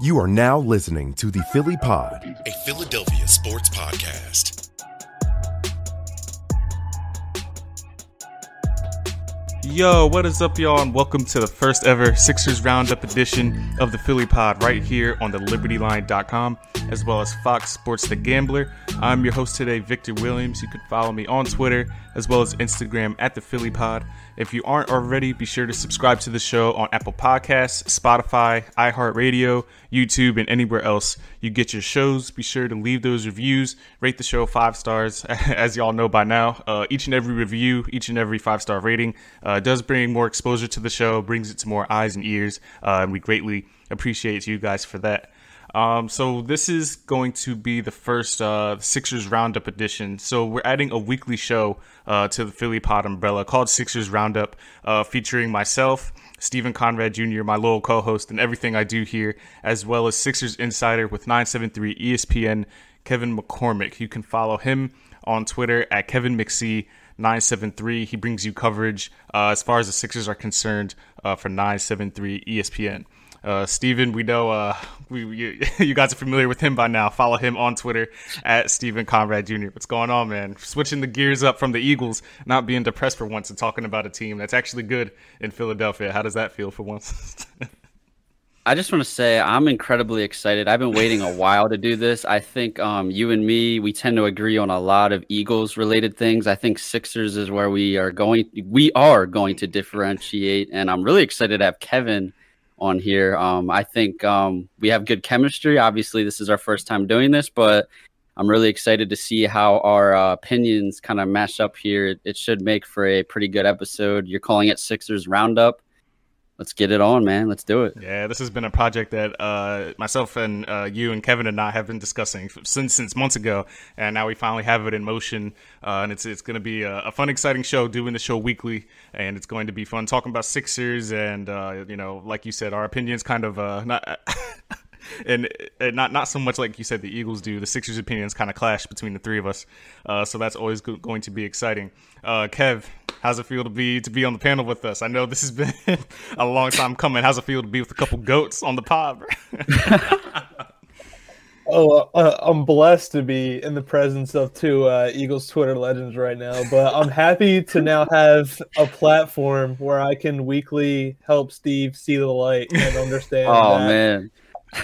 You are now listening to the Philly Pod, a Philadelphia sports podcast. Yo, what is up, y'all, and welcome to the first ever Sixers Roundup edition of the Philly Pod right here on the LibertyLine.com, as well as Fox Sports The Gambler. I'm your host today, Victor Williams. You can follow me on Twitter as well as Instagram at the Philly Pod. If you aren't already, be sure to subscribe to the show on Apple Podcasts, Spotify, iHeartRadio, YouTube, and anywhere else you get your shows. Be sure to leave those reviews, rate the show five stars, as y'all know by now. Uh, each and every review, each and every five star rating uh, does bring more exposure to the show, brings it to more eyes and ears, uh, and we greatly appreciate you guys for that. Um, so this is going to be the first uh, Sixers Roundup edition. So we're adding a weekly show uh, to the Philly Pod umbrella called Sixers Roundup, uh, featuring myself, Stephen Conrad Jr., my loyal co-host, and everything I do here, as well as Sixers Insider with 973 ESPN, Kevin McCormick. You can follow him on Twitter at Kevin McC. 973. He brings you coverage uh, as far as the Sixers are concerned uh, for 973 ESPN. Uh, Steven, we know uh, we, you, you, guys are familiar with him by now. Follow him on Twitter at Stephen Conrad Jr. What's going on, man? Switching the gears up from the Eagles, not being depressed for once, and talking about a team that's actually good in Philadelphia. How does that feel for once? I just want to say I'm incredibly excited. I've been waiting a while to do this. I think um, you and me, we tend to agree on a lot of Eagles related things. I think Sixers is where we are going. We are going to differentiate, and I'm really excited to have Kevin on here. Um, I think um, we have good chemistry. Obviously, this is our first time doing this, but I'm really excited to see how our uh, opinions kind of match up here. It, it should make for a pretty good episode. You're calling it Sixers Roundup let's get it on, man. Let's do it. Yeah, this has been a project that uh, myself and uh, you and Kevin and I have been discussing since since months ago, and now we finally have it in motion. Uh, and it's it's going to be a, a, fun, exciting show. Doing the show weekly, and it's going to be fun talking about Sixers and uh, you know, like you said, our opinions kind of uh, not. and, and, not not so much like you said the Eagles do. The Sixers' opinions kind of clash between the three of us, uh, so that's always go- going to be exciting. Uh, Kev, how's it feel to be to be on the panel with us? I know this has been a long time coming. How's it feel to be with a couple goats on the pod? oh, uh, uh, I'm blessed to be in the presence of two uh, Eagles Twitter legends right now. But I'm happy to now have a platform where I can weekly help Steve see the light and understand. oh man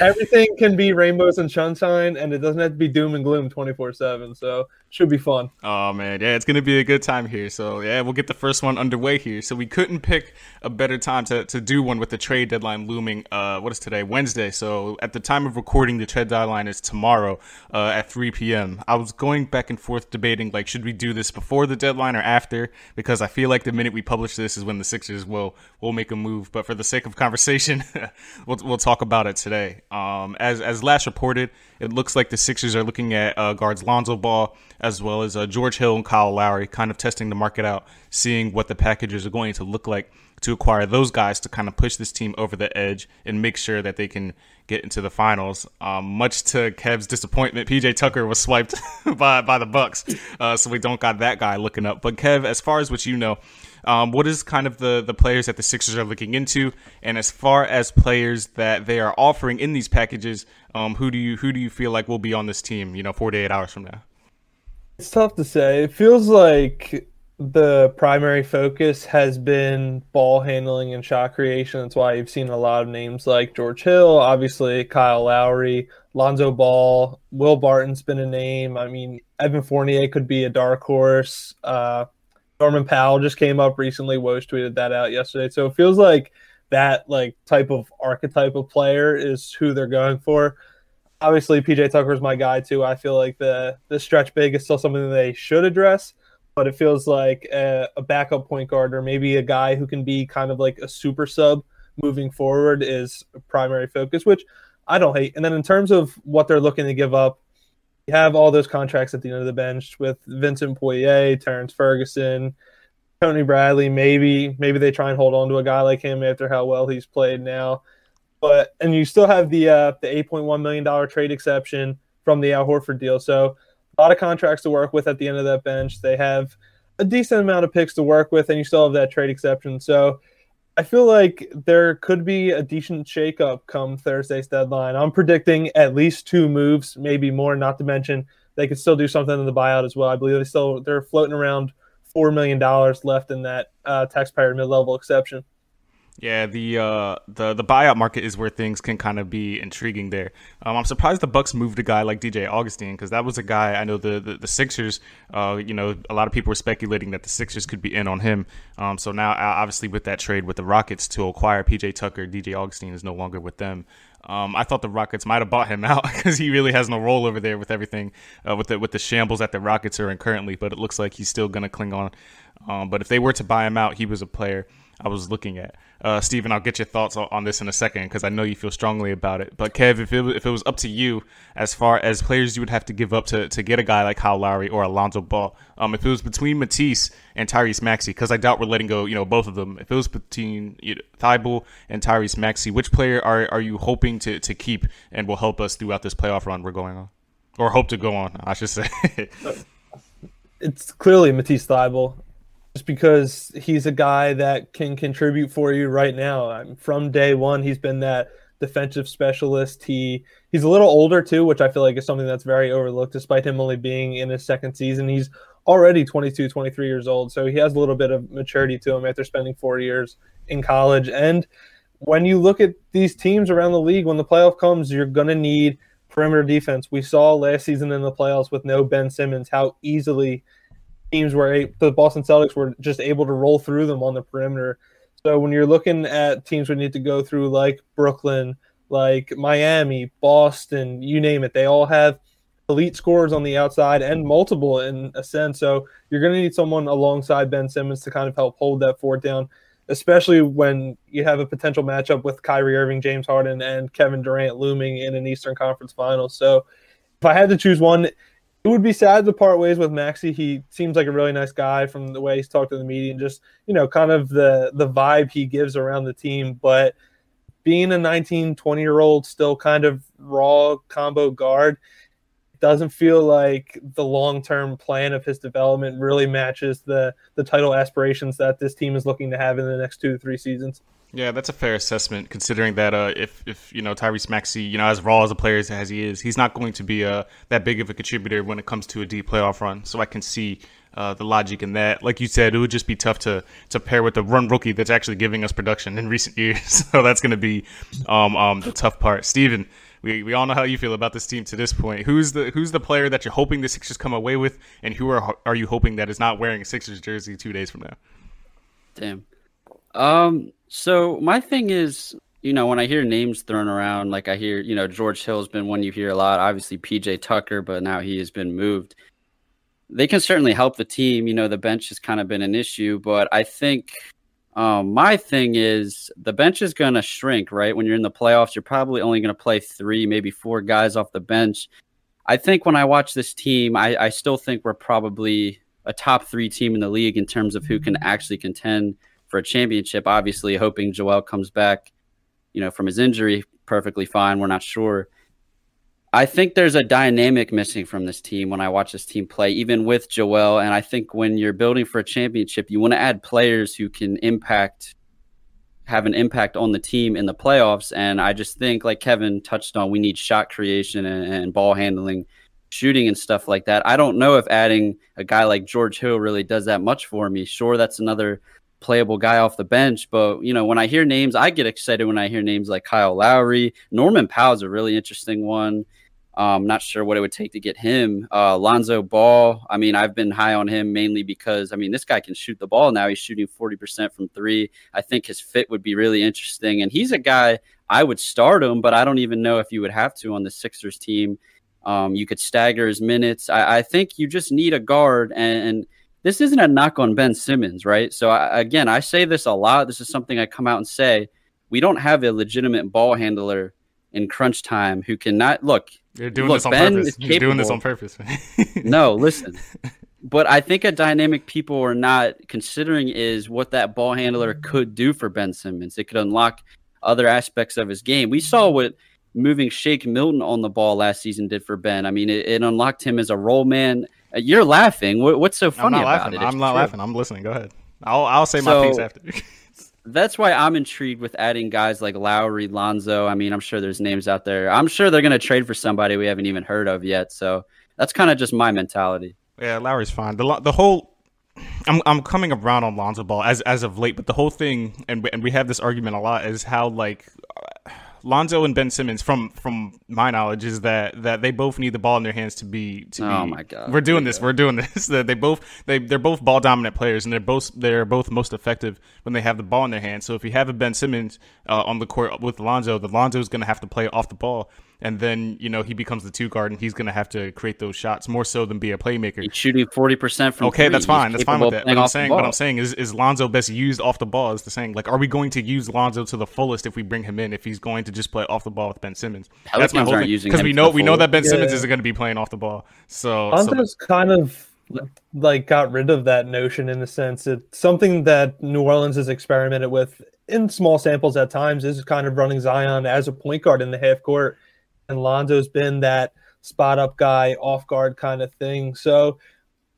everything can be rainbows and sunshine, and it doesn't have to be doom and gloom 24 7. So should be fun. Oh man, yeah, it's gonna be a good time here. So yeah, we'll get the first one underway here. So we couldn't pick a better time to, to do one with the trade deadline looming. Uh, what is today? Wednesday. So at the time of recording, the trade deadline is tomorrow uh, at 3 p.m. I was going back and forth debating like, should we do this before the deadline or after? Because I feel like the minute we publish this is when the Sixers will will make a move. But for the sake of conversation, we'll we'll talk about it today. Um, as as last reported, it looks like the Sixers are looking at uh, guards Lonzo Ball as well as uh, George Hill and Kyle Lowry, kind of testing the market out, seeing what the packages are going to look like to acquire those guys to kind of push this team over the edge and make sure that they can get into the finals. Um, much to Kev's disappointment, PJ Tucker was swiped by by the Bucks, uh, so we don't got that guy looking up. But Kev, as far as what you know, um, what is kind of the the players that the Sixers are looking into, and as far as players that they are offering in these packages, um, who do you who do you feel like will be on this team? You know, 48 hours from now. It's tough to say. It feels like the primary focus has been ball handling and shot creation. That's why you've seen a lot of names like George Hill, obviously Kyle Lowry, Lonzo Ball, Will Barton's been a name. I mean, Evan Fournier could be a dark horse. Uh, Norman Powell just came up recently. Woj tweeted that out yesterday. So it feels like that like type of archetype of player is who they're going for. Obviously, PJ Tucker is my guy too. I feel like the the stretch big is still something they should address but it feels like a, a, backup point guard or maybe a guy who can be kind of like a super sub moving forward is primary focus, which I don't hate. And then in terms of what they're looking to give up, you have all those contracts at the end of the bench with Vincent Poirier, Terrence Ferguson, Tony Bradley. Maybe maybe they try and hold on to a guy like him after how well he's played now. But and you still have the uh, the eight point one million dollar trade exception from the Al Horford deal. So a lot of contracts to work with at the end of that bench. They have a decent amount of picks to work with, and you still have that trade exception. So I feel like there could be a decent shakeup come Thursday's deadline. I'm predicting at least two moves, maybe more. Not to mention they could still do something in the buyout as well. I believe they still they're floating around four million dollars left in that uh, taxpayer mid-level exception. Yeah, the uh, the the buyout market is where things can kind of be intriguing. There, um, I'm surprised the Bucks moved a guy like DJ Augustin because that was a guy I know the the, the Sixers. Uh, you know, a lot of people were speculating that the Sixers could be in on him. Um, so now, obviously, with that trade with the Rockets to acquire PJ Tucker, DJ Augustin is no longer with them. Um, I thought the Rockets might have bought him out because he really has no role over there with everything uh, with the with the shambles that the Rockets are in currently. But it looks like he's still going to cling on. Um, but if they were to buy him out, he was a player I was looking at. Uh, Steven, I'll get your thoughts on this in a second because I know you feel strongly about it. But Kev, if it, if it was up to you, as far as players you would have to give up to, to get a guy like Kyle Lowry or Alonzo Ball, um, if it was between Matisse and Tyrese Maxey, because I doubt we're letting go, you know, both of them. If it was between you know, Thybulle and Tyrese Maxey, which player are, are you hoping to, to keep and will help us throughout this playoff run we're going on, or hope to go on? I should say. it's clearly Matisse Thybulle just because he's a guy that can contribute for you right now. I'm, From day one, he's been that defensive specialist. He he's a little older too, which I feel like is something that's very overlooked, despite him only being in his second season. He's already 22, 23 years old, so he has a little bit of maturity to him after spending four years in college. And when you look at these teams around the league, when the playoff comes, you're gonna need perimeter defense. We saw last season in the playoffs with no Ben Simmons how easily teams were the Boston Celtics were just able to roll through them on the perimeter. So when you're looking at teams we need to go through like Brooklyn, like Miami, Boston, you name it, they all have elite scorers on the outside and multiple in a sense. So you're going to need someone alongside Ben Simmons to kind of help hold that fort down, especially when you have a potential matchup with Kyrie Irving, James Harden, and Kevin Durant looming in an Eastern Conference Finals. So if I had to choose one, it would be sad to part ways with Maxey. He seems like a really nice guy from the way he's talked to the media and just, you know, kind of the the vibe he gives around the team. But being a 19, 20 year old, still kind of raw combo guard, doesn't feel like the long term plan of his development really matches the the title aspirations that this team is looking to have in the next two to three seasons. Yeah, that's a fair assessment considering that uh, if if you know Tyrese Maxey, you know, as raw as a player as he is, he's not going to be uh, that big of a contributor when it comes to a deep playoff run. So I can see uh, the logic in that. Like you said, it would just be tough to to pair with the run rookie that's actually giving us production in recent years. so that's going to be um, um, the tough part. Steven, we, we all know how you feel about this team to this point. Who's the who's the player that you're hoping the Sixers come away with, and who are are you hoping that is not wearing a Sixers jersey two days from now? Damn. Um. So my thing is, you know, when I hear names thrown around, like I hear, you know, George Hill's been one you hear a lot. Obviously, PJ Tucker, but now he has been moved. They can certainly help the team. You know, the bench has kind of been an issue, but I think um, my thing is the bench is going to shrink, right? When you're in the playoffs, you're probably only going to play three, maybe four guys off the bench. I think when I watch this team, I, I still think we're probably a top three team in the league in terms of who can actually contend for a championship. Obviously, hoping Joel comes back, you know, from his injury perfectly fine. We're not sure. I think there's a dynamic missing from this team when I watch this team play, even with Joel. And I think when you're building for a championship, you want to add players who can impact, have an impact on the team in the playoffs. And I just think, like Kevin touched on, we need shot creation and, and ball handling shooting and stuff like that. I don't know if adding a guy like George Hill really does that much for me. Sure, that's another playable guy off the bench, but you know, when I hear names, I get excited when I hear names like Kyle Lowry. Norman Powell's a really interesting one. Um, not sure what it would take to get him. Uh, Lonzo Ball. I mean, I've been high on him mainly because I mean, this guy can shoot the ball now. He's shooting forty percent from three. I think his fit would be really interesting, and he's a guy I would start him, but I don't even know if you would have to on the Sixers team. Um, you could stagger his minutes. I, I, think you just need a guard, and, and, this isn't a knock on Ben Simmons, right? So I, again, I say this a lot. This is something I come out and say. We don't have a legitimate ball handler in crunch time who cannot look. You're doing look, this on ben purpose. You're doing this on purpose. no, listen. But I think a dynamic people are not considering is what that ball handler could do for Ben Simmons. It could unlock other aspects of his game. We saw what moving Shake Milton on the ball last season did for Ben. I mean, it, it unlocked him as a role man. You're laughing. What's so funny about laughing. it? I'm not true. laughing. I'm listening. Go ahead. I'll I'll say so, my piece after. that's why I'm intrigued with adding guys like Lowry, Lonzo. I mean, I'm sure there's names out there. I'm sure they're going to trade for somebody we haven't even heard of yet. So that's kind of just my mentality. Yeah, Lowry's fine. The the whole I'm I'm coming around on Lonzo Ball as as of late, but the whole thing, and and we have this argument a lot, is how like Lonzo and Ben Simmons, from from my knowledge, is that that they both need the ball in their hands to be. To oh be, my god, we're doing this. We're doing this. That they both they they're both ball dominant players, and they're both they're both most effective when they have the ball in their hands. So if you have a Ben Simmons uh, on the court with Lonzo, the Lonzo is going to have to play off the ball and then you know he becomes the two guard, and he's going to have to create those shots more so than be a playmaker. He's shooting forty percent from. Okay, three. that's fine. He's that's fine with that. What I'm saying, what I'm saying is, is Lonzo best used off the ball? Is the saying like, are we going to use Lonzo to the fullest if we bring him in? If he's going to just play off the ball with Ben Simmons, Pelicans that's my whole thing. Because we know we know that Ben yeah. Simmons isn't going to be playing off the ball. So Lonzo's so. kind of like got rid of that notion in a sense it's something that New Orleans has experimented with in small samples at times is kind of running Zion as a point guard in the half court and Lonzo's been that spot up guy, off guard kind of thing. So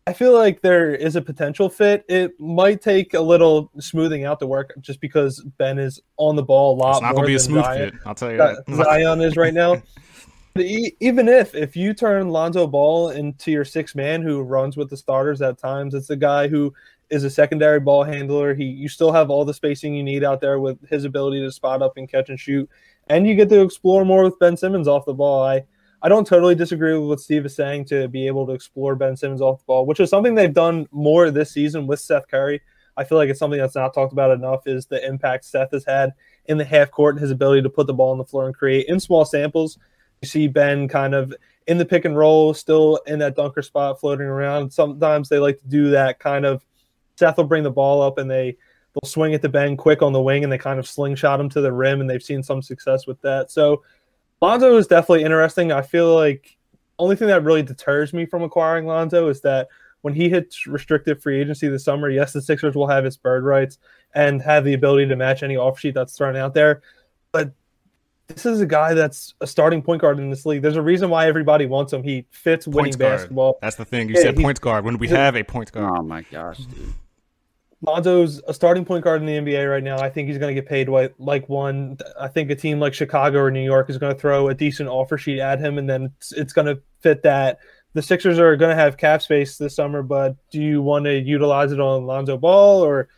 I feel like there is a potential fit. It might take a little smoothing out the work just because Ben is on the ball a lot. It's not going to be a smooth Zion, fit. I'll tell you that. Zion is right now. even if if you turn Lonzo Ball into your six man who runs with the starters at times, it's a guy who is a secondary ball handler. He you still have all the spacing you need out there with his ability to spot up and catch and shoot and you get to explore more with Ben Simmons off the ball. I I don't totally disagree with what Steve is saying to be able to explore Ben Simmons off the ball, which is something they've done more this season with Seth Curry. I feel like it's something that's not talked about enough is the impact Seth has had in the half court and his ability to put the ball on the floor and create in small samples. You see Ben kind of in the pick and roll, still in that dunker spot, floating around. Sometimes they like to do that kind of. Seth will bring the ball up and they they'll swing it to Ben quick on the wing and they kind of slingshot him to the rim, and they've seen some success with that. So Lonzo is definitely interesting. I feel like only thing that really deters me from acquiring Lonzo is that when he hits restricted free agency this summer, yes, the Sixers will have his bird rights and have the ability to match any off sheet that's thrown out there. But this is a guy that's a starting point guard in this league. There's a reason why everybody wants him. He fits winning basketball. That's the thing. You yeah, said point guard. When we have a point guard. Oh my gosh, dude. Lonzo's a starting point guard in the NBA right now. I think he's going to get paid like, one. I think a team like Chicago or New York is going to throw a decent offer sheet at him, and then it's, it's going to fit that. The Sixers are going to have cap space this summer, but do you want to utilize it on Lonzo Ball or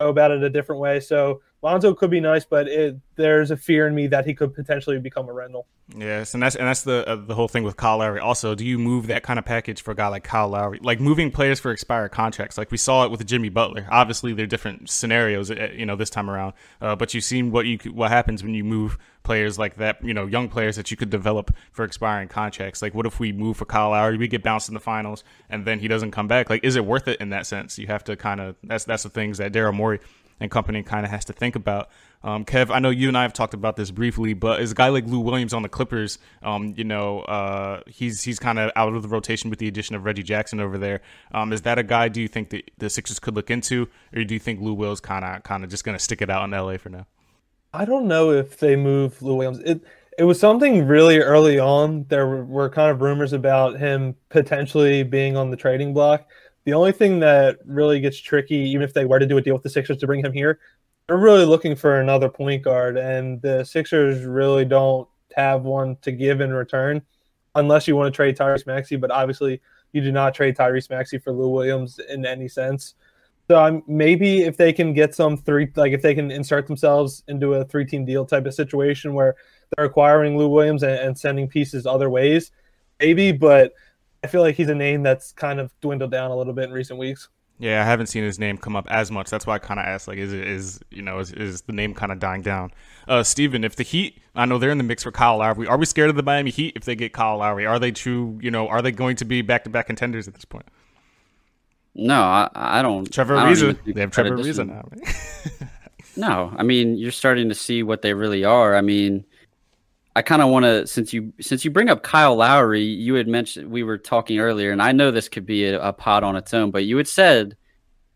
go about it a different way? So Lonzo could be nice, but it, there's a fear in me that he could potentially become a rental. Yes, and that's and that's the uh, the whole thing with Kyle Lowry. Also, do you move that kind of package for a guy like Kyle Lowry? Like moving players for expired contracts, like we saw it with Jimmy Butler. Obviously, they're different scenarios, uh, you know, this time around. Uh, but you've seen what you what happens when you move players like that, you know, young players that you could develop for expiring contracts. Like, what if we move for Kyle Lowry, we get bounced in the finals, and then he doesn't come back? Like, is it worth it in that sense? You have to kind of that's that's the things that Daryl Morey and company kind of has to think about. Um, Kev, I know you and I have talked about this briefly, but is a guy like Lou Williams on the Clippers, um, you know, uh, he's he's kind of out of the rotation with the addition of Reggie Jackson over there. Um, is that a guy? Do you think that the Sixers could look into, or do you think Lou Will's kind of kind of just going to stick it out in LA for now? I don't know if they move Lou Williams. It it was something really early on. There were kind of rumors about him potentially being on the trading block. The only thing that really gets tricky, even if they were to do a deal with the Sixers to bring him here, they're really looking for another point guard, and the Sixers really don't have one to give in return. unless you want to trade Tyrese Maxey. But obviously, you do not trade Tyrese Maxey for Lou Williams in any sense. So um, maybe if they can get some three, like if they can insert themselves into a three-team deal type of situation where they're acquiring Lou Williams and, and sending pieces other ways, maybe. But I feel like he's a name that's kind of dwindled down a little bit in recent weeks. Yeah, I haven't seen his name come up as much. That's why I kind of asked, like, is it is you know is, is the name kind of dying down? Uh, Steven, if the Heat, I know they're in the mix for Kyle Lowry. Are we scared of the Miami Heat if they get Kyle Lowry? Are they true? You know, are they going to be back to back contenders at this point? No, I, I don't. Trevor I don't Ariza, they have Trevor this Ariza now. Right? No, I mean you're starting to see what they really are. I mean, I kind of want to since you since you bring up Kyle Lowry, you had mentioned we were talking earlier, and I know this could be a, a pod on its own, but you had said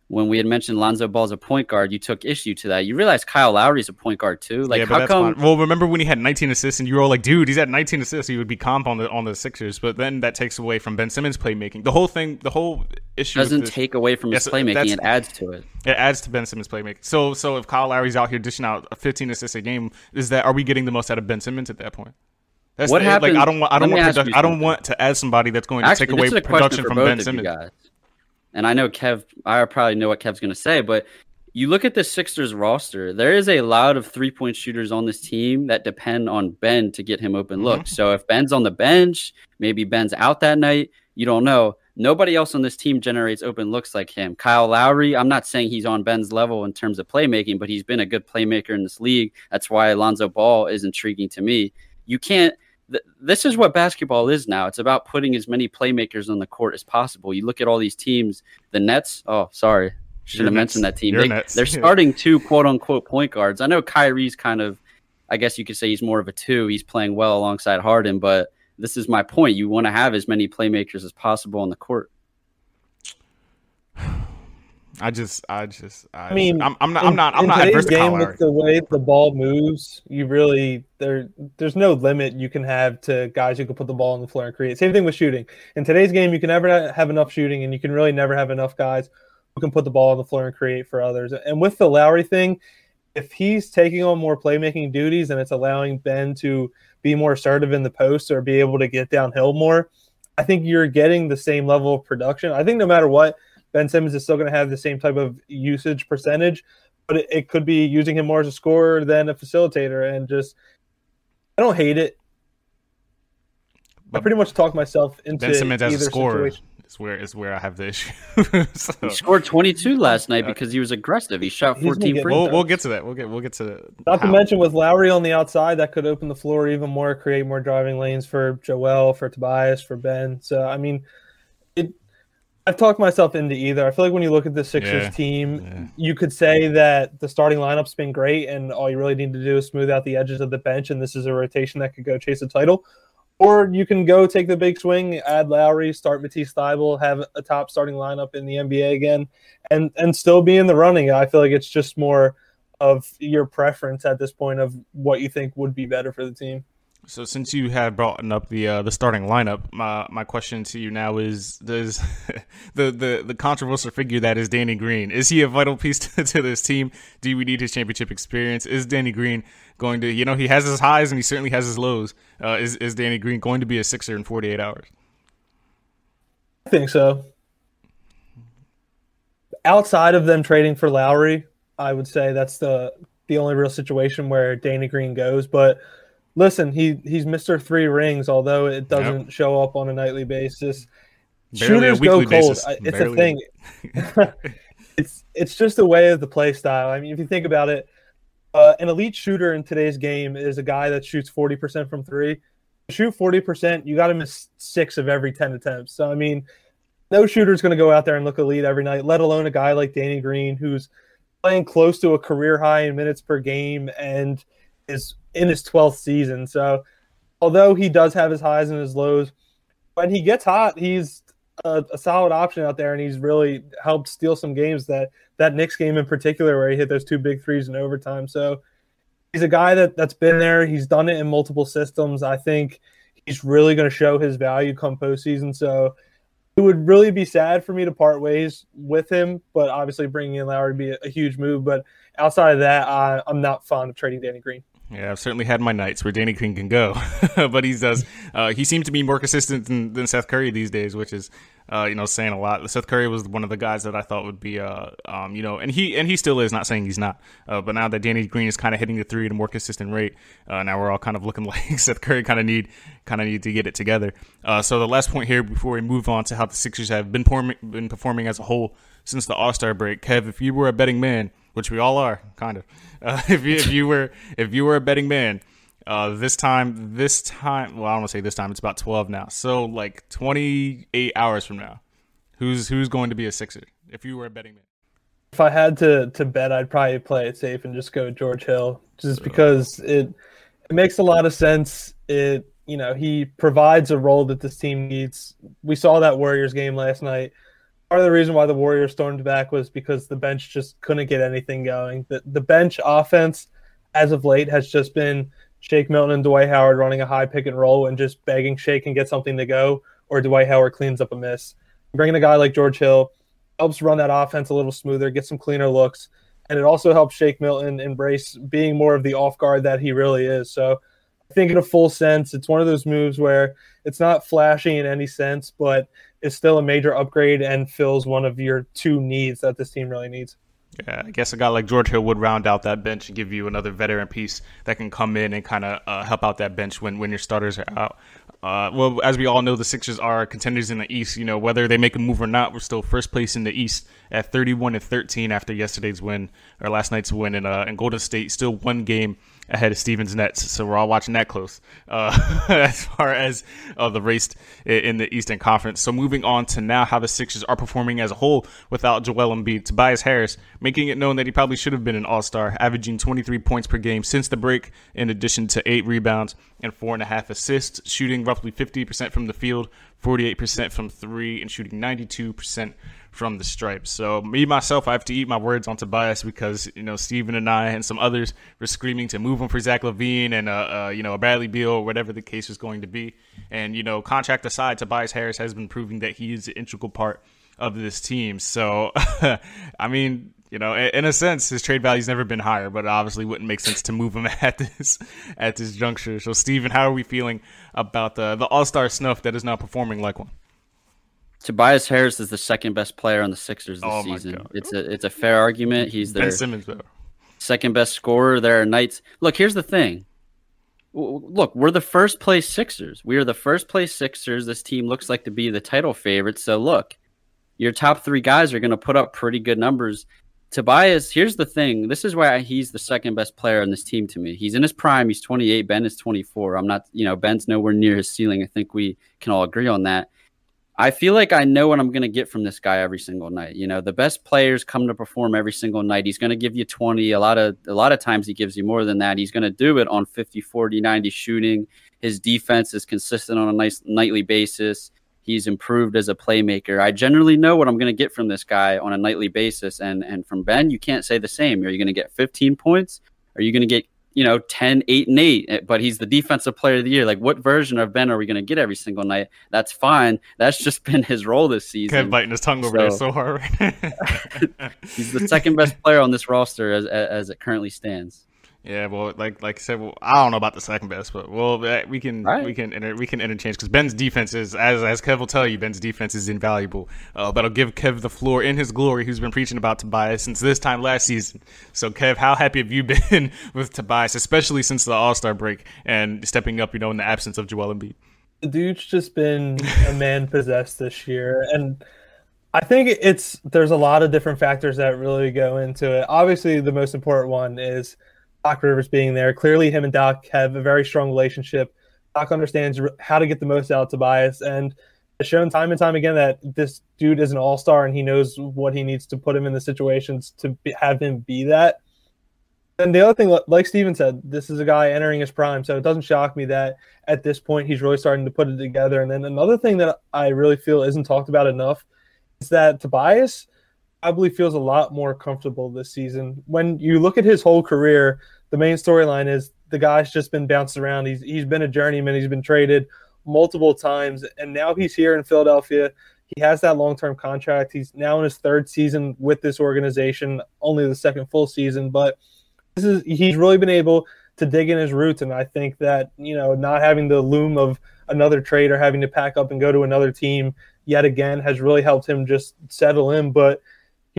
when we had mentioned Lonzo Ball's a point guard, you took issue to that. You realize Kyle Lowry's a point guard too. Like yeah, how come? fine. Well, remember when he had 19 assists and you were all like, "Dude, he's at 19 assists. He would be comp on the on the Sixers." But then that takes away from Ben Simmons' playmaking. The whole thing, the whole issue Doesn't this- take away from his Yes, playmaking; it adds to it. It adds to Ben Simmons' playmaking. So, so if Kyle Lowry's out here dishing out 15 assists a game, is that are we getting the most out of Ben Simmons at that point? That's What the, happens- Like I don't want. I don't want. I don't want to add somebody that's going to Actually, take away this is a production from Ben Simmons. And I know Kev, I probably know what Kev's going to say, but you look at the Sixers roster. There is a lot of three point shooters on this team that depend on Ben to get him open looks. Mm-hmm. So if Ben's on the bench, maybe Ben's out that night. You don't know. Nobody else on this team generates open looks like him. Kyle Lowry, I'm not saying he's on Ben's level in terms of playmaking, but he's been a good playmaker in this league. That's why Alonzo Ball is intriguing to me. You can't th- this is what basketball is now. It's about putting as many playmakers on the court as possible. You look at all these teams, the Nets. Oh, sorry, should have mentioned that team. They, they're starting two quote unquote point guards. I know Kyrie's kind of, I guess you could say he's more of a two. He's playing well alongside Harden, but this is my point. You want to have as many playmakers as possible on the court. I just, I just, I, I mean, I'm, I'm not, in- I'm not, I'm in not today's adverse game Lowry. with the way the ball moves. You really there. There's no limit you can have to guys who can put the ball on the floor and create. Same thing with shooting. In today's game, you can never have enough shooting, and you can really never have enough guys who can put the ball on the floor and create for others. And with the Lowry thing, if he's taking on more playmaking duties and it's allowing Ben to be more assertive in the post or be able to get downhill more, I think you're getting the same level of production. I think no matter what, Ben Simmons is still going to have the same type of usage percentage, but it, it could be using him more as a scorer than a facilitator. And just, I don't hate it. I pretty much talk myself into Ben Simmons as a scorer situation. is where is where I have the issue. So, He scored 22 last night because he was aggressive. He shot 14 get- free we'll, we'll get to that. We'll get, we'll get to the. Not to mention with Lowry on the outside, that could open the floor even more, create more driving lanes for Joel, for Tobias, for Ben. So I mean, it. I've talked myself into either. I feel like when you look at the Sixers Yeah, team, yeah. you could say that the starting lineup's been great, and all you really need to do is smooth out the edges of the bench, and this is a rotation that could go chase a title. Or you can go take the big swing, add Lowry, start Matisse Thybulle, have a top starting lineup in the NBA again, and and still be in the running. I feel like it's just more of your preference at this point of what you think would be better for the team. So since you have brought up the uh, the starting lineup, my my question to you now is: Does the, the the controversial figure that is Danny Green is he a vital piece to, to this team? Do we need his championship experience? Is Danny Green going to you know he has his highs and he certainly has his lows? Uh, is is Danny Green going to be a Sixer in forty eight hours? I think so. Outside of them trading for Lowry, I would say that's the the only real situation where Danny Green goes. But listen, he he's Mister Three Rings, although it doesn't show up on a nightly basis. Barely a Shooters go cold. basis. It's Barely. a thing. it's it's just a way of the play style. I mean, if you think about it, uh, an elite shooter in today's game is a guy that shoots forty percent from three. To shoot forty percent, you got to miss six of every ten attempts. So I mean, no shooter's going to go out there and look elite every night. Let alone a guy like Danny Green, who's playing close to a career high in minutes per game and is in his twelfth season. So although he does have his highs and his lows, when he gets hot, he's a, a solid option out there, and he's really helped steal some games. That that Knicks game in particular, where he hit those two big threes in overtime. So he's a guy that that's been there. He's done it in multiple systems. I think he's really going to show his value come postseason. So it would really be sad for me to part ways with him. But obviously, bringing in Lowry would be a, a huge move. But outside of that, I, I'm not fond of trading Danny Green. Yeah, I've certainly had my nights where Danny Green can go, but he does. Uh, he seems to be more consistent than, than Seth Curry these days, which is, uh, you know, saying a lot. Seth Curry was one of the guys that I thought would be, uh, um, you know, and he and he still is. Not saying he's not, uh, but now that Danny Green is kind of hitting the three at a more consistent rate, uh, now we're all kind of looking like Seth Curry kind of need kind of need to get it together. Uh, so the last point here before we move on to how the Sixers have been, performing been performing as a whole since the All Star break, Kev, if you were a betting man, which we all are, kind of. Uh, if you if you were if you were a betting man, uh, this time this time well I don't want to say this time it's about twelve now. So like twenty eight hours from now, who's who's going to be a Sixer? If you were a betting man. If I had to to bet, I'd probably play it safe and just go George Hill, just because it it makes a lot of sense. It you know he provides a role that this team needs. We saw that Warriors game last night part of the reason why the Warriors stormed back was because the bench just couldn't get anything going. The the bench offense as of late has just been Shake Milton and Dwight Howard running a high pick and roll and just begging Shake and get something to go, or Dwight Howard cleans up a miss. Bringing a guy like George Hill helps run that offense a little smoother, get some cleaner looks, and it also helps Shake Milton embrace being more of the off guard that he really is. So I think in a full sense, it's one of those moves where it's not flashy in any sense, but is still a major upgrade and fills one of your two needs that this team really needs. Yeah, I guess a guy like George Hill would round out that bench and give you another veteran piece that can come in and kind of uh, help out that bench when, when your starters are out. Uh, well, as we all know, the Sixers are contenders in the East. You know, whether they make a move or not, we're still first place in the East at 31 and 13 after yesterday's win or last night's win, and uh, and Golden State still one game ahead of Steve Nash's Nets. So we're all watching that close uh, as far as uh, the race in the Eastern Conference. So moving on to now how the Sixers are performing as a whole without Joel Embiid. Tobias Harris making it known that he probably should have been an All Star, averaging 23 points per game since the break, in addition to eight rebounds and four and a half assists, shooting roughly 50% from the field, 48% from three, and shooting 92% from the stripes. So me myself, I have to eat my words on Tobias because you know Steven and I and some others were screaming to move him for Zach LaVine and uh, uh, you know a Bradley Beal or whatever the case was going to be. And you know, contract aside, Tobias Harris has been proving that he is an integral part of this team. So I mean. You know, in a sense, his trade value's never been higher, but obviously wouldn't make sense to move him at this at this juncture. So, Steven, how are we feeling about the the All Star snuff that is not performing like one? Tobias Harris is the second best player on the Sixers this oh season. It's a it's a fair argument. He's their Simmons, second best scorer. There are nights. Look, here's the thing. Look, we're the first place Sixers. We are the first place Sixers. This team looks like to be the title favorite. So look, your top three guys are going to put up pretty good numbers. Tobias, here's the thing. This is why he's the second best player on this team to me. He's in his prime. He's 28. Ben is 24. I'm not, you know, Ben's nowhere near his ceiling. I think we can all agree on that. I feel like I know what I'm going to get from this guy every single night. You know, the best players come to perform every single night. He's going to give you 20. A lot of a lot of times he gives you more than that. He's going to do it on 50, 40, 90 shooting. His defense is consistent on a nice nightly basis. He's improved as a playmaker. I generally know what I'm going to get from this guy on a nightly basis and and from Ben, you can't say the same. Are you going to get 15 points? Are you going to get you know 10 8 and 8 eh, but he's the defensive player of the year. Like what version of ben are we going to get every single night? That's fine. That's just been his role this season. Kev biting his tongue over so, there so hard he's the second best player on this roster as, as it currently stands yeah, well, like like I said, well, I don't know about the second best, but well, we can right. we can inter- we can interchange because Ben's defense is as as Kev will tell you, Ben's defense is invaluable. Uh, but I'll give Kev the floor in his glory, who's been preaching about Tobias since this time last season. So, Kev, how happy have you been with Tobias, especially since the All Star break and stepping up, you know, in the absence of Joel Embiid? The dude's just been a man possessed this year, and. I think it's there's a lot of different factors that really go into it. Obviously, the most important one is Doc Rivers being there. Clearly, him and Doc have a very strong relationship. Doc understands how to get the most out of Tobias and has shown time and time again that this dude is an all star and he knows what he needs to put him in the situations to be, have him be that. And the other thing, like Steven said, this is a guy entering his prime, so it doesn't shock me that at this point he's really starting to put it together. And then another thing that I really feel isn't talked about enough is that Tobias probably feels a lot more comfortable this season. When you look at his whole career, the main storyline is the guy's just been bounced around. He's he's been a journeyman. He's been traded multiple times, and now he's here in Philadelphia. He has that long term contract. He's now in his third season with this organization, only the second full season, but this is he's really been able to dig in his roots. And I think that, you know, not having the loom of another trade or having to pack up and go to another team yet again has really helped him just settle in. But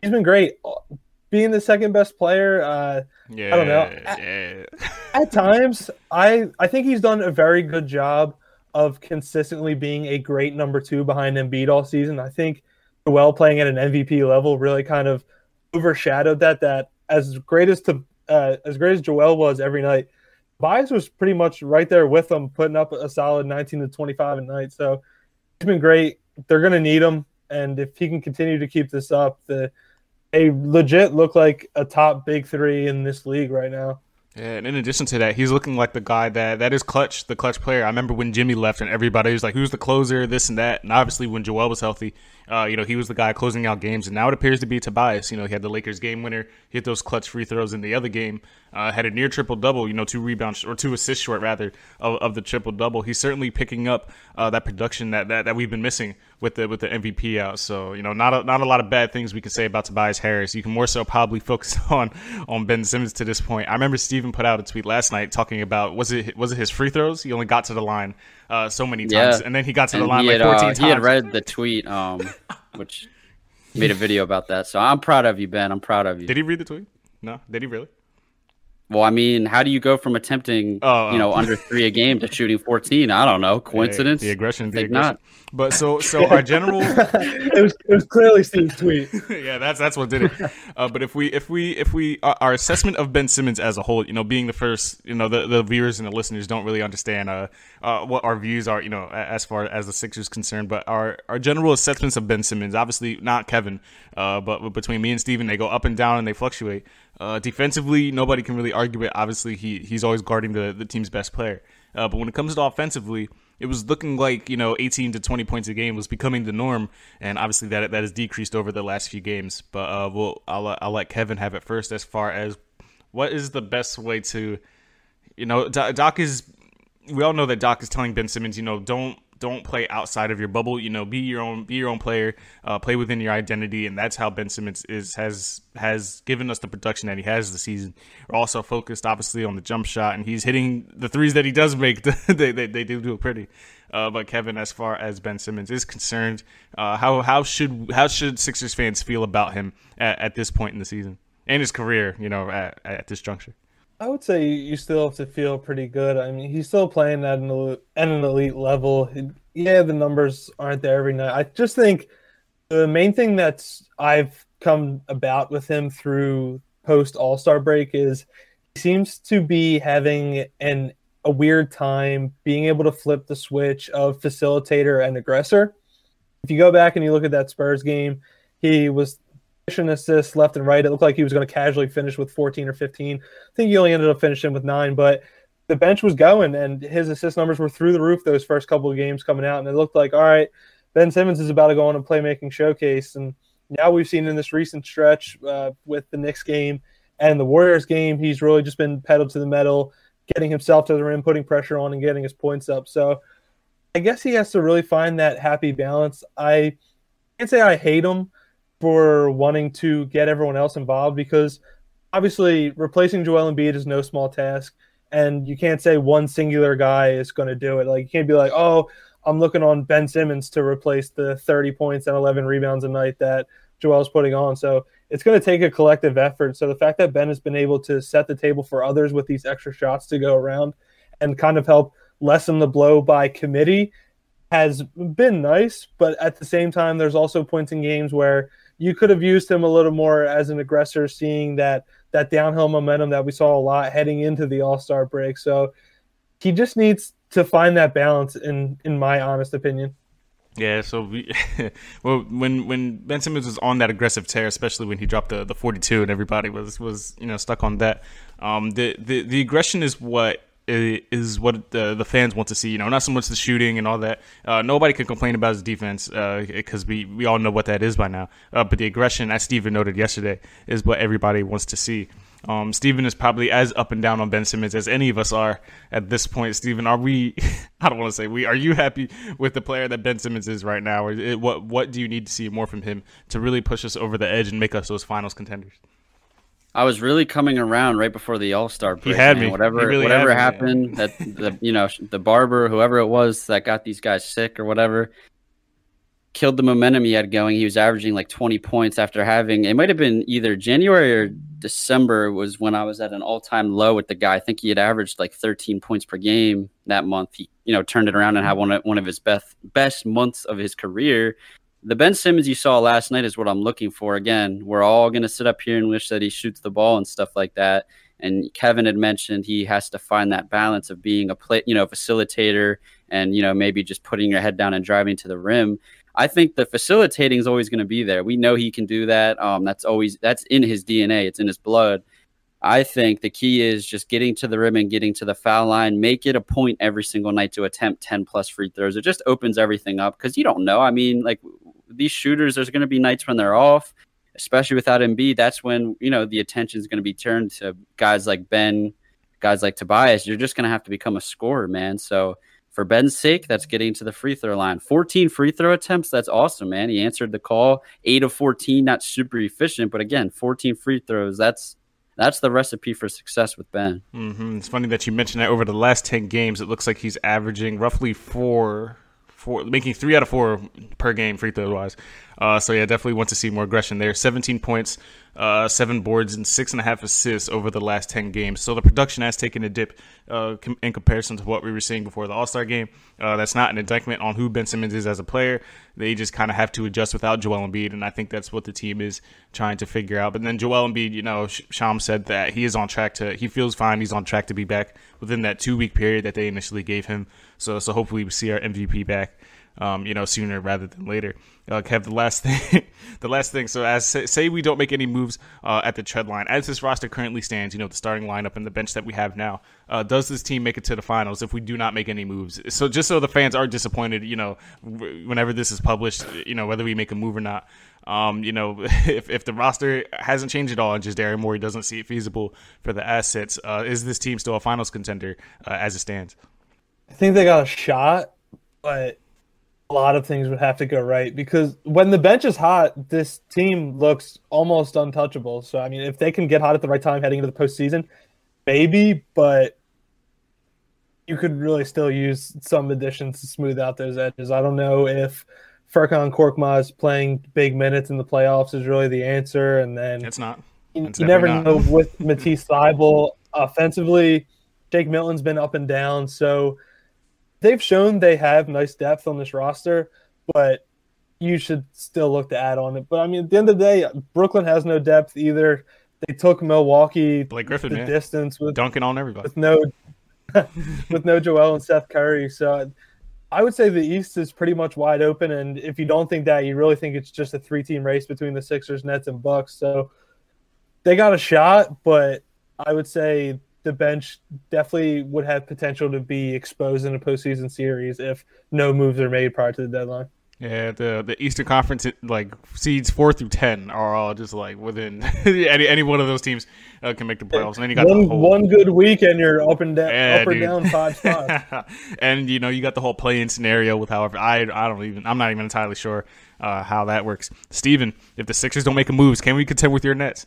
he's been great. Being the second best player, uh, Yeah, I don't know. yeah. at times, I I think he's done a very good job of consistently being a great number two behind Embiid all season. I think Joel playing at an MVP level really kind of overshadowed that. That as great as to uh, as great as Joel was every night, Tobias was pretty much right there with him, putting up a solid 19 to 25 at night. So he's been great. They're going to need him, and if he can continue to keep this up, the they legit look like a top big three in this league right now. Yeah, and in addition to that, he's looking like the guy that that is clutch, the clutch player. I remember when Jimmy left, and everybody was like, "Who's the closer?" This and that. And obviously, when Joel was healthy, uh, you know, he was the guy closing out games. And now it appears to be Tobias. You know, he had the Lakers game winner, hit those clutch free throws in the other game, uh, had a near triple double. You know, two rebounds or two assists short rather of, of the triple double. He's certainly picking up uh, that production that, that that we've been missing with the with the MVP out. So you know, not a, not a lot of bad things we can say about Tobias Harris. You can more so probably focus on on Ben Simmons to this point. I remember Steven put out a tweet last night talking about was it was it his free throws? He only got to the line uh, so many times, Yeah. and then he got to the And line like had, 14 uh, times. He had read the tweet, um, which made a video about that. So I'm proud of you, Ben. I'm proud of you. Did he read the tweet? No, did he really? Well, I mean, how do you go from attempting, Oh, you know, oh. under three a game to shooting 14? I don't know. Coincidence? The aggression, the Think aggression. not. But so so our general it was it was clearly Steve's tweet. yeah, that's that's what did it. Uh, but if we if we if we our, assessment of Ben Simmons as a whole, you know, being the first, you know, the, the viewers and the listeners don't really understand uh, uh what our views are, you know, as far as the Sixers concerned. But our our general assessments of Ben Simmons, obviously not Kevin, uh, but between me and Steven, they go up and down and they fluctuate. Uh, defensively, nobody can really argue it. Obviously, he he's always guarding the the team's best player. Uh, but when it comes to offensively, it was looking like you know 18 to 20 points a game was becoming the norm, and obviously that that has decreased over the last few games. But uh, we'll I'll I'll let Kevin have it first as far as what is the best way to, you know, Doc is. We all know that Doc is telling Ben Simmons, you know, don't don't play outside of your bubble. You know, be your own be your own player, uh, play within your identity, and that's how Ben Simmons is has has given us the production that he has this season. We're also focused, obviously, on the jump shot, and he's hitting the threes that he does make. they, they they do do it pretty. Uh, but Kevin, as far as Ben Simmons is concerned, uh, how how should how should Sixers fans feel about him at, at this point in the season and his career? You know, at, at this juncture. I would say you still have to feel pretty good. I mean, he's still playing at an elite, at an elite level. Yeah, the numbers aren't there every night. I just think the main thing that's I've come about with him through post All Star break is he seems to be having an a weird time being able to flip the switch of facilitator and aggressor. If you go back and you look at that Spurs game, he was assists left and right. It looked like he was going to casually finish with 14 or 15. I think he only ended up finishing with nine, but the bench was going and his assist numbers were through the roof those first couple of games coming out. And it looked like, all right, Ben Simmons is about to go on a playmaking showcase. And now we've seen in this recent stretch uh, with the Knicks game and the Warriors game, he's really just been pedaled to the metal, getting himself to the rim, putting pressure on, and getting his points up. So I guess he has to really find that happy balance. I can't say I hate him for wanting to get everyone else involved because obviously replacing Joel Embiid is no small task. And you can't say one singular guy is going to do it. Like you can't be like, oh, I'm looking on Ben Simmons to replace the 30 points and 11 rebounds a night that Joel's putting on. So it's going to take a collective effort. So the fact that Ben has been able to set the table for others with these extra shots to go around and kind of help lessen the blow by committee has been nice. But at the same time, there's also points in games where you could have used him a little more as an aggressor, seeing that that downhill momentum that we saw a lot heading into the All Star break. So he just needs to find that balance, in in my honest opinion. Yeah, so we, well, when when Ben Simmons was on that aggressive tear, especially when he dropped the, the forty two, and everybody was was you know stuck on that. Um, the the the aggression is what is what the the fans want to see. You know, not so much the shooting and all that. Uh, nobody can complain about his defense because we we all know what that is by now. Uh, but the aggression, as Steven noted yesterday, is what everybody wants to see. Um, Steven is probably as up and down on Ben Simmons as any of us are at this point. Steven, are we? I don't want to say we. Are you happy with the player that Ben Simmons is right now, or it, what? What do you need to see more from him to really push us over the edge and make us those finals contenders? I was really coming around right before the All Star break. He had man. me. Whatever, really whatever had me, happened, that the you know the barber, whoever it was that got these guys sick or whatever, killed the momentum he had going. He was averaging like 20 points after having it might have been either January or December was when I was at an all time low with the guy. I think he had averaged like 13 points per game that month. He you know turned it around and had one of, one of his best best months of his career the Ben Simmons you saw last night is what I'm looking for. Again, we're all going to sit up here and wish that he shoots the ball and stuff like that. And Kevin had mentioned he has to find that balance of being a play, you know, facilitator and you know maybe just putting your head down and driving to the rim. I think the facilitating is always going to be there. We know he can do that. Um, that's always that's in his DNA. It's in his blood. I think the key is just getting to the rim and getting to the foul line. Make it a point every single night to attempt 10 plus free throws. It just opens everything up because you don't know. I mean, like these shooters, there's going to be nights when they're off, especially without Embiid. That's when, you know, the attention is going to be turned to guys like Ben, guys like Tobias. You're just going to have to become a scorer, man. So for Ben's sake, that's getting to the free throw line. 14 free throw attempts. That's awesome, man. He answered the call. Eight of 14, not super efficient, but again, 14 free throws. That's that's the recipe for success with Ben. Mm-hmm. It's funny that you mentioned that over the last 10 games, it looks like he's averaging roughly four, four making three out of four per game free throw wise. Uh, so, yeah, definitely want to see more aggression there. 17 points, uh, seven boards, and six and a half assists over the last 10 games. So the production has taken a dip uh, com- in comparison to what we were seeing before the All Star game. Uh, that's not an indictment on who Ben Simmons is as a player. They just kind of have to adjust without Joel Embiid, and I think that's what the team is trying to figure out. But then Joel Embiid, you know, Shams said that he is on track to, he feels fine. He's on track to be back within that two week period that they initially gave him. So, so hopefully we see our MVP back um, you know, sooner rather than later. Uh, Kev, the last thing, the last thing. So, as say we don't make any moves uh, at the tread line, as this roster currently stands, you know, the starting lineup and the bench that we have now, uh, does this team make it to the finals if we do not make any moves? So, just so the fans are disappointed, you know, whenever this is published, you know, whether we make a move or not. Um, you know, if, if the roster hasn't changed at all and just Daryl Morey doesn't see it feasible for the assets, uh, is this team still a finals contender uh, as it stands? I think they got a shot, but a lot of things would have to go right because when the bench is hot, this team looks almost untouchable. So I mean, if they can get hot at the right time heading into the postseason, maybe, but you could really still use some additions to smooth out those edges. I don't know if Furkan Korkmaz playing big minutes in the playoffs is really the answer, and then it's not. It's you, never not. know with Matisse Thybulle offensively. Shake Milton's been up and down, so they've shown they have nice depth on this roster, but you should still look to add on it. But I mean, at the end of the day, Brooklyn has no depth either. They took Milwaukee Blake Griffin, the man. distance with dunking on everybody with no with no Joel and Seth Curry. So I would say the East is pretty much wide open. And if you don't think that, you really think it's just a three team race between the Sixers, Nets, and Bucks. So they got a shot, but I would say the bench definitely would have potential to be exposed in a postseason series if no moves are made prior to the deadline. Yeah, the the Eastern Conference like seeds four through ten are all just like within any any one of those teams uh, can make the playoffs. And then you got one, whole, one good week and you're up and down, yeah, up or down five spots. and you know you got the whole play-in scenario with however I I don't even I'm not even entirely sure uh, how that works. Steven, if the Sixers don't make a moves, can we contend with your Nets?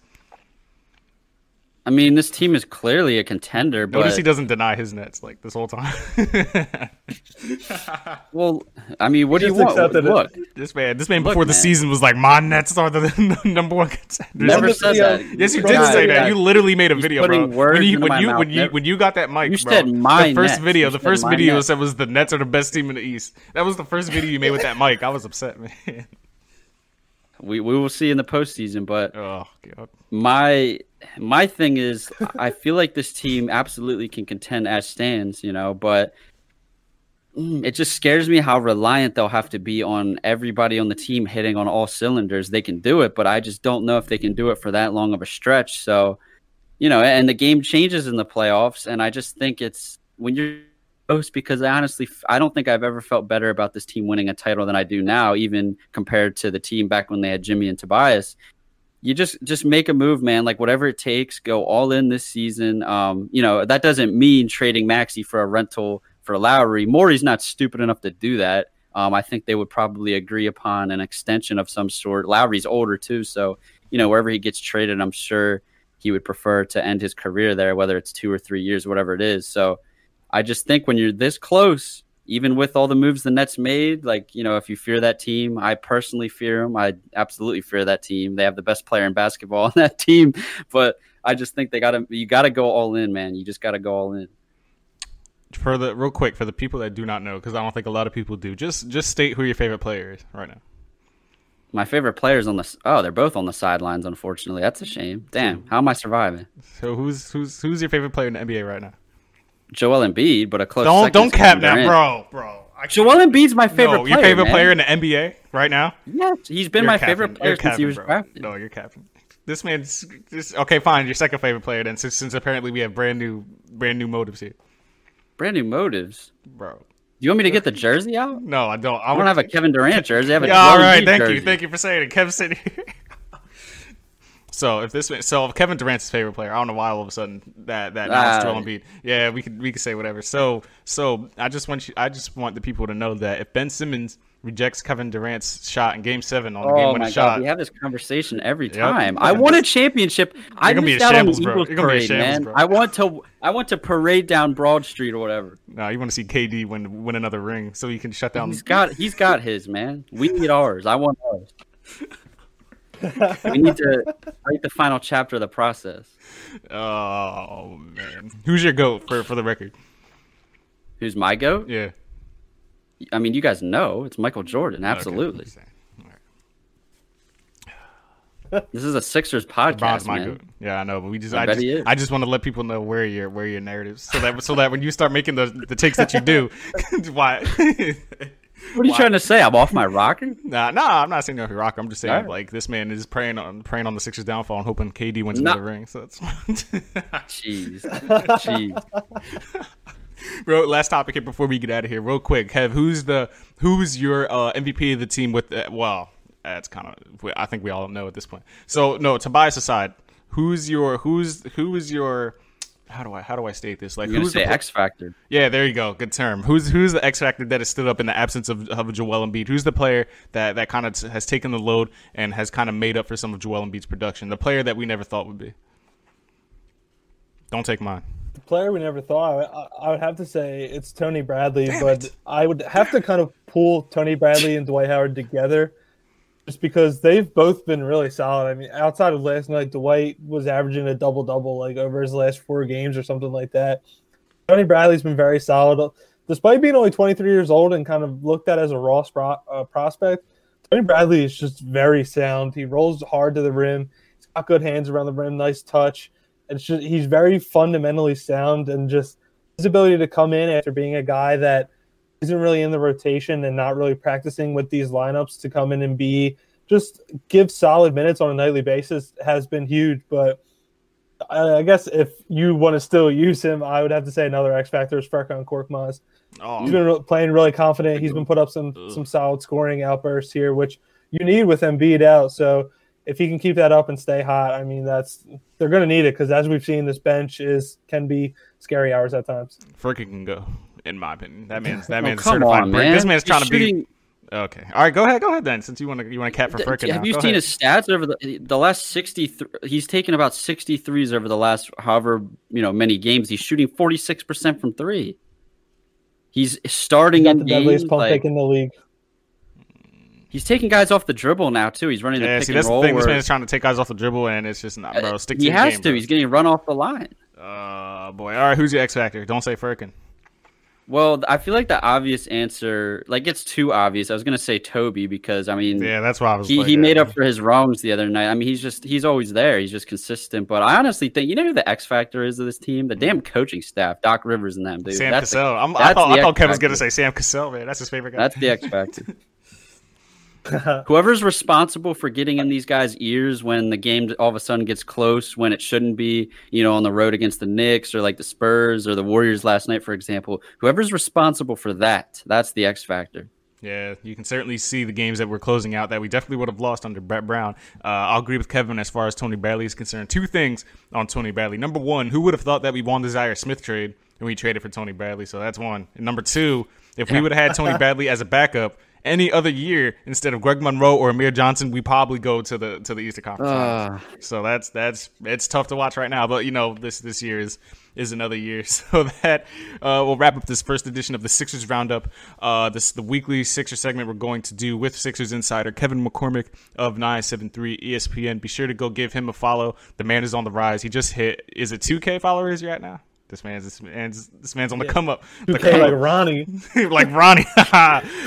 I mean, this team is clearly a contender. But... Notice he doesn't deny his nets like this whole time. well, I mean, what do you want? Look, this man, this man Look, before the man. season was like, my nets are the number one contender." Never said that. Yes, you did say that. You literally made a video, bro. When you when you when you when you got that mic, you bro, said my the first nets. video, you the first video nets. said was the Nets are the best team in the East. That was the first video you made with that mic. I was upset, man. We we will see in the postseason, but oh my my thing is I feel like this team absolutely can contend as stands, you know, but mm, it just scares me how reliant they'll have to be on everybody on the team hitting on all cylinders. They can do it, but I just don't know if they can do it for that long of a stretch. So, you know, and the game changes in the playoffs, and I just think it's when you're because I honestly I don't think I've ever felt better about this team winning a title than I do now, even compared to the team back when they had Jimmy and Tobias. You just just make a move, man. Like whatever it takes, go all in this season. Um, you know that doesn't mean trading Maxey for a rental for Lowry. Morey's not stupid enough to do that. Um, I think they would probably agree upon an extension of some sort. Lowry's older too, so you know wherever he gets traded, I'm sure he would prefer to end his career there, whether it's two or three years, whatever it is. So I just think when you're this close, even with all the moves the Nets made, like, you know, if you fear that team, I personally fear them. I absolutely fear that team. They have the best player in basketball on that team. But I just think they got to, you got to go all in, man. You just got to go all in. For the real quick, for the people that do not know, because I don't think a lot of people do, just just state who your favorite player is right now. My favorite players on the oh, they're both on the sidelines. Unfortunately, that's a shame. Damn, how am I surviving? So who's who's who's your favorite player in the NBA right now? Joel Embiid, but a close. Don't second don't cap now, bro, bro. I Joel Embiid's my favorite no, player. your favorite man. player in the NBA right now? Yes, he's been You're my capping. favorite player You're since he capping, was bro. drafted. No, you're capping. This man's this, okay. Fine, your second favorite player then, since, since apparently we have brand new brand new motives here, Brand new motives. bro. Do you want me to get the jersey out? No, I don't. I don't have a Kevin Durant jersey. I have a Yeah, all right, thank jersey. you, thank you for saying it. Kevin said here. So if this, so if Kevin Durant's his favorite player, I don't know why all of a sudden that that now it's. Joel Embiid. Yeah, we could we could say whatever. So so I just want you, I just want the people to know that if Ben Simmons rejects Kevin Durant's shot in Game Seven on the game Oh winning shot, we have this conversation every Yep. time. I want a championship. I gonna be missed a out on the shambles, bro. Eagles You're gonna be a parade, shambles, man. bro. I want to. I want to parade down Broad Street or whatever. no, you want to see KD win win another ring so you can shut down. He's got. He's got his man. We need ours. I want ours. we need to write the final chapter of the process. Oh man, who's your goat for for the record? Who's my goat? Yeah, I mean, you guys know it's Michael Jordan. Absolutely. Okay. This is a Sixers podcast, man. goat. Yeah, I know, but we just I I, bet just he is. I just want to let people know where your where your narratives so that so that when you start making the the takes that you do, why? What are you trying to say? I'm off my rocker? nah, nah, I'm not saying you're a rock. I'm just saying Alright. like this man is praying on praying on the Sixers downfall and hoping KD wins Nah. another ring. So that's Jeez. Jeez. Bro, last topic here before we get out of here, real quick. Kev, who's the who's your uh, MVP of the team? With well, that's kind of I think we all know at this point. So no, Tobias aside, who's your who's who is your how do I how do I state this? Like You're who's the pl- X Factor. Yeah, there you go. Good term. Who's who's the X factor that has stood up in the absence of, of Joel Embiid? Who's the player that that kind of has taken the load and has kind of made up for some of Joel Embiid's production? The player that we never thought would be. Don't take mine. The player we never thought. I, I would have to say it's Tony Bradley, but I would have to kind of pull Tony Bradley and Dwight Howard together, just because they've both been really solid. I mean, outside of last night, Dwight was averaging a double double like over his last four games or something like that. Tony Bradley's been very solid, despite being only 23 years old and kind of looked at as a raw spro- uh, prospect. Tony Bradley is just very sound. He rolls hard to the rim. He's got good hands around the rim, nice touch. It's just he's very fundamentally sound and just his ability to come in after being a guy that isn't really in the rotation and not really practicing with these lineups to come in and be just give solid minutes on a nightly basis has been huge. But I, I guess if you want to still use him, I would have to say another X factor is Furkan Korkmaz. Oh, He's been re- playing really confident. He's been put up some some solid scoring outbursts here, which you need with Embiid out. So if he can keep that up and stay hot, I mean that's they're going to need it because as we've seen, this bench is can be scary hours at times. Furkan can go, in my opinion. That man's that Oh, man's come certified on, brick. man. This man's He's trying to be. Okay, all right. Go ahead, go ahead then. Since you want to you want to cap for Furkan. Have now. you Go seen ahead. his stats over the the last 63 he's taken about 63s over the last however, you know, many games. He's shooting 46% from 3. He's starting He's got in the deadliest games pump like, in the league. He's taking guys off the dribble now too. He's running the Yeah, pick see and that's the thing. This where- man's trying to take guys off the dribble, and it's just not, bro. Stick to he has game, to. bro. He's getting run off the line. Uh, boy. All right, who's your X factor? Don't say Furkan. Well, I feel like the obvious answer, like it's too obvious. I was gonna say Toby because I mean, Yeah, that's why I was. he, he made up for his wrongs the other night. I mean, he's just he's always there. He's just consistent. But I honestly think you know who the X factor is of this team? The damn coaching staff, Doc Rivers and them, dude. Sam that's the- Cassell. I'm, I thought, I thought Kevin was gonna say Sam Cassell, man. That's his favorite guy. That's the X factor. Whoever's responsible for getting in these guys' ears when the game all of a sudden gets close when it shouldn't be, you know, on the road against the Knicks or like the Spurs or the Warriors last night, for example. Whoever's responsible for that, that's the X factor. Yeah, you can certainly see the games that we're closing out that we definitely would have lost under Brett Brown. Uh, I'll agree with Kevin as far as Tony Bradley is concerned. Two things on Tony Bradley. Number one, who would have thought that we won the Zhaire Smith trade and we traded for Tony Bradley? So that's one. And number two, if we would have had Tony Bradley as a backup any other year instead of Greg Monroe or Amir Johnson, we probably go to the to the Eastern Conference. Uh, so that's that's it's tough to watch right now, but you know this this year is is another year. So that uh, we'll wrap up this first edition of the Sixers Roundup. Uh, this is the weekly Sixers segment we're going to do with Sixers insider Kevin McCormick of 973 ESPN. Be sure to go give him a follow. The man is on the rise. He just hit is it 2K followers at now? This man's this man's this man's on the come up. The Okay, come like up. Ronnie. like Ronnie.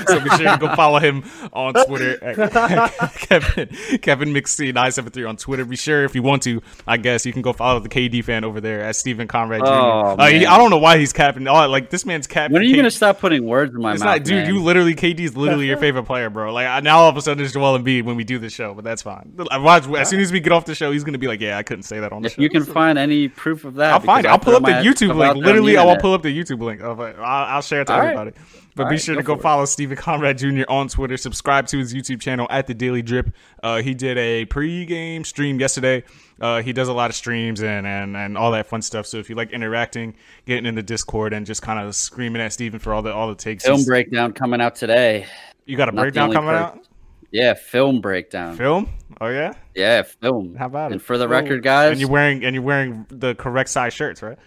so be sure to go follow him on Twitter. at Kevin Kevin McSee nine seven three on Twitter. Be sure if you want to, I guess you can go follow the KD fan over there at Stephen Conrad Jr. Oh, Uh, he- I don't know why he's capping. Oh, like this man's capping. when are you K- gonna stop putting words in my It's mouth, not, dude. man? You literally KD is literally your favorite player, bro. Like I- now, all of a sudden it's Joel Embiid when we do the show, but that's fine. I watch as soon as we get off the show, he's gonna be like, "Yeah, I couldn't say that on the if show." you can find any proof of that, I'll find it. I'll pull up the my YouTube link. there on the Literally, I'll pull up the YouTube link. Of it. I'll, I'll share it to All right. everybody. But All be right, sure to go go for it. follow Stephen Conrad Jr. on Twitter. Subscribe to his YouTube channel at the Daily Drip. Uh, he did a pregame stream yesterday. Uh, he does a lot of streams and, and, and all that fun stuff. So if you like interacting, getting in the Discord and just kind of screaming at Stephen for all the all the takes, Film breakdown coming out today. you got a not breakdown coming per- out. Yeah, film breakdown. Film? Oh yeah. Yeah, film. How about and it? for the Oh. record, guys, And you're wearing and you're wearing the correct size shirts, right?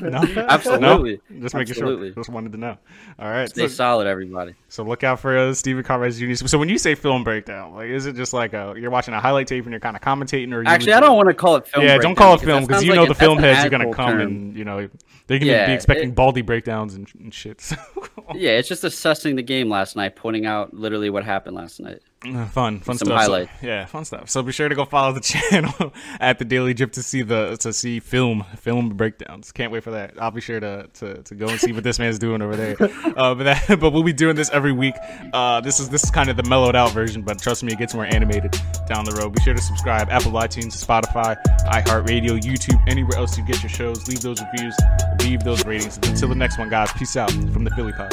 No, Absolutely. No? Just making Absolutely. sure. Just wanted to know. All right. stay So, solid, everybody. so look out for uh, Stephen Conrad Jr. So when you say film breakdown, like is it just like a, you're watching a highlight tape and you're kind of commentating, or you Actually, I don't want to call it film. Yeah, don't call it film because because you know the film heads are are gonna come and you know they're gonna Yeah, be expecting it- baldy breakdowns and, and shit. So, Yeah, it's just assessing the game last night, pointing out literally what happened last night. Uh, fun, fun Some stuff. So- highlights. yeah, fun stuff. So be sure to go follow the channel at the Daily Drip to see the to see film film breakdowns. Can't wait for that. I'll be sure to to, to go and see what this man's doing over there. Uh, but that, but we'll be doing this every week. Uh, this is this is kind of the mellowed out version, but trust me, it gets more animated down the road. Be sure to subscribe Apple iTunes, Spotify, iHeartRadio, YouTube, anywhere else you get your shows. Leave those reviews, leave those ratings. Until the next one, guys. Peace out from the Philly Pod.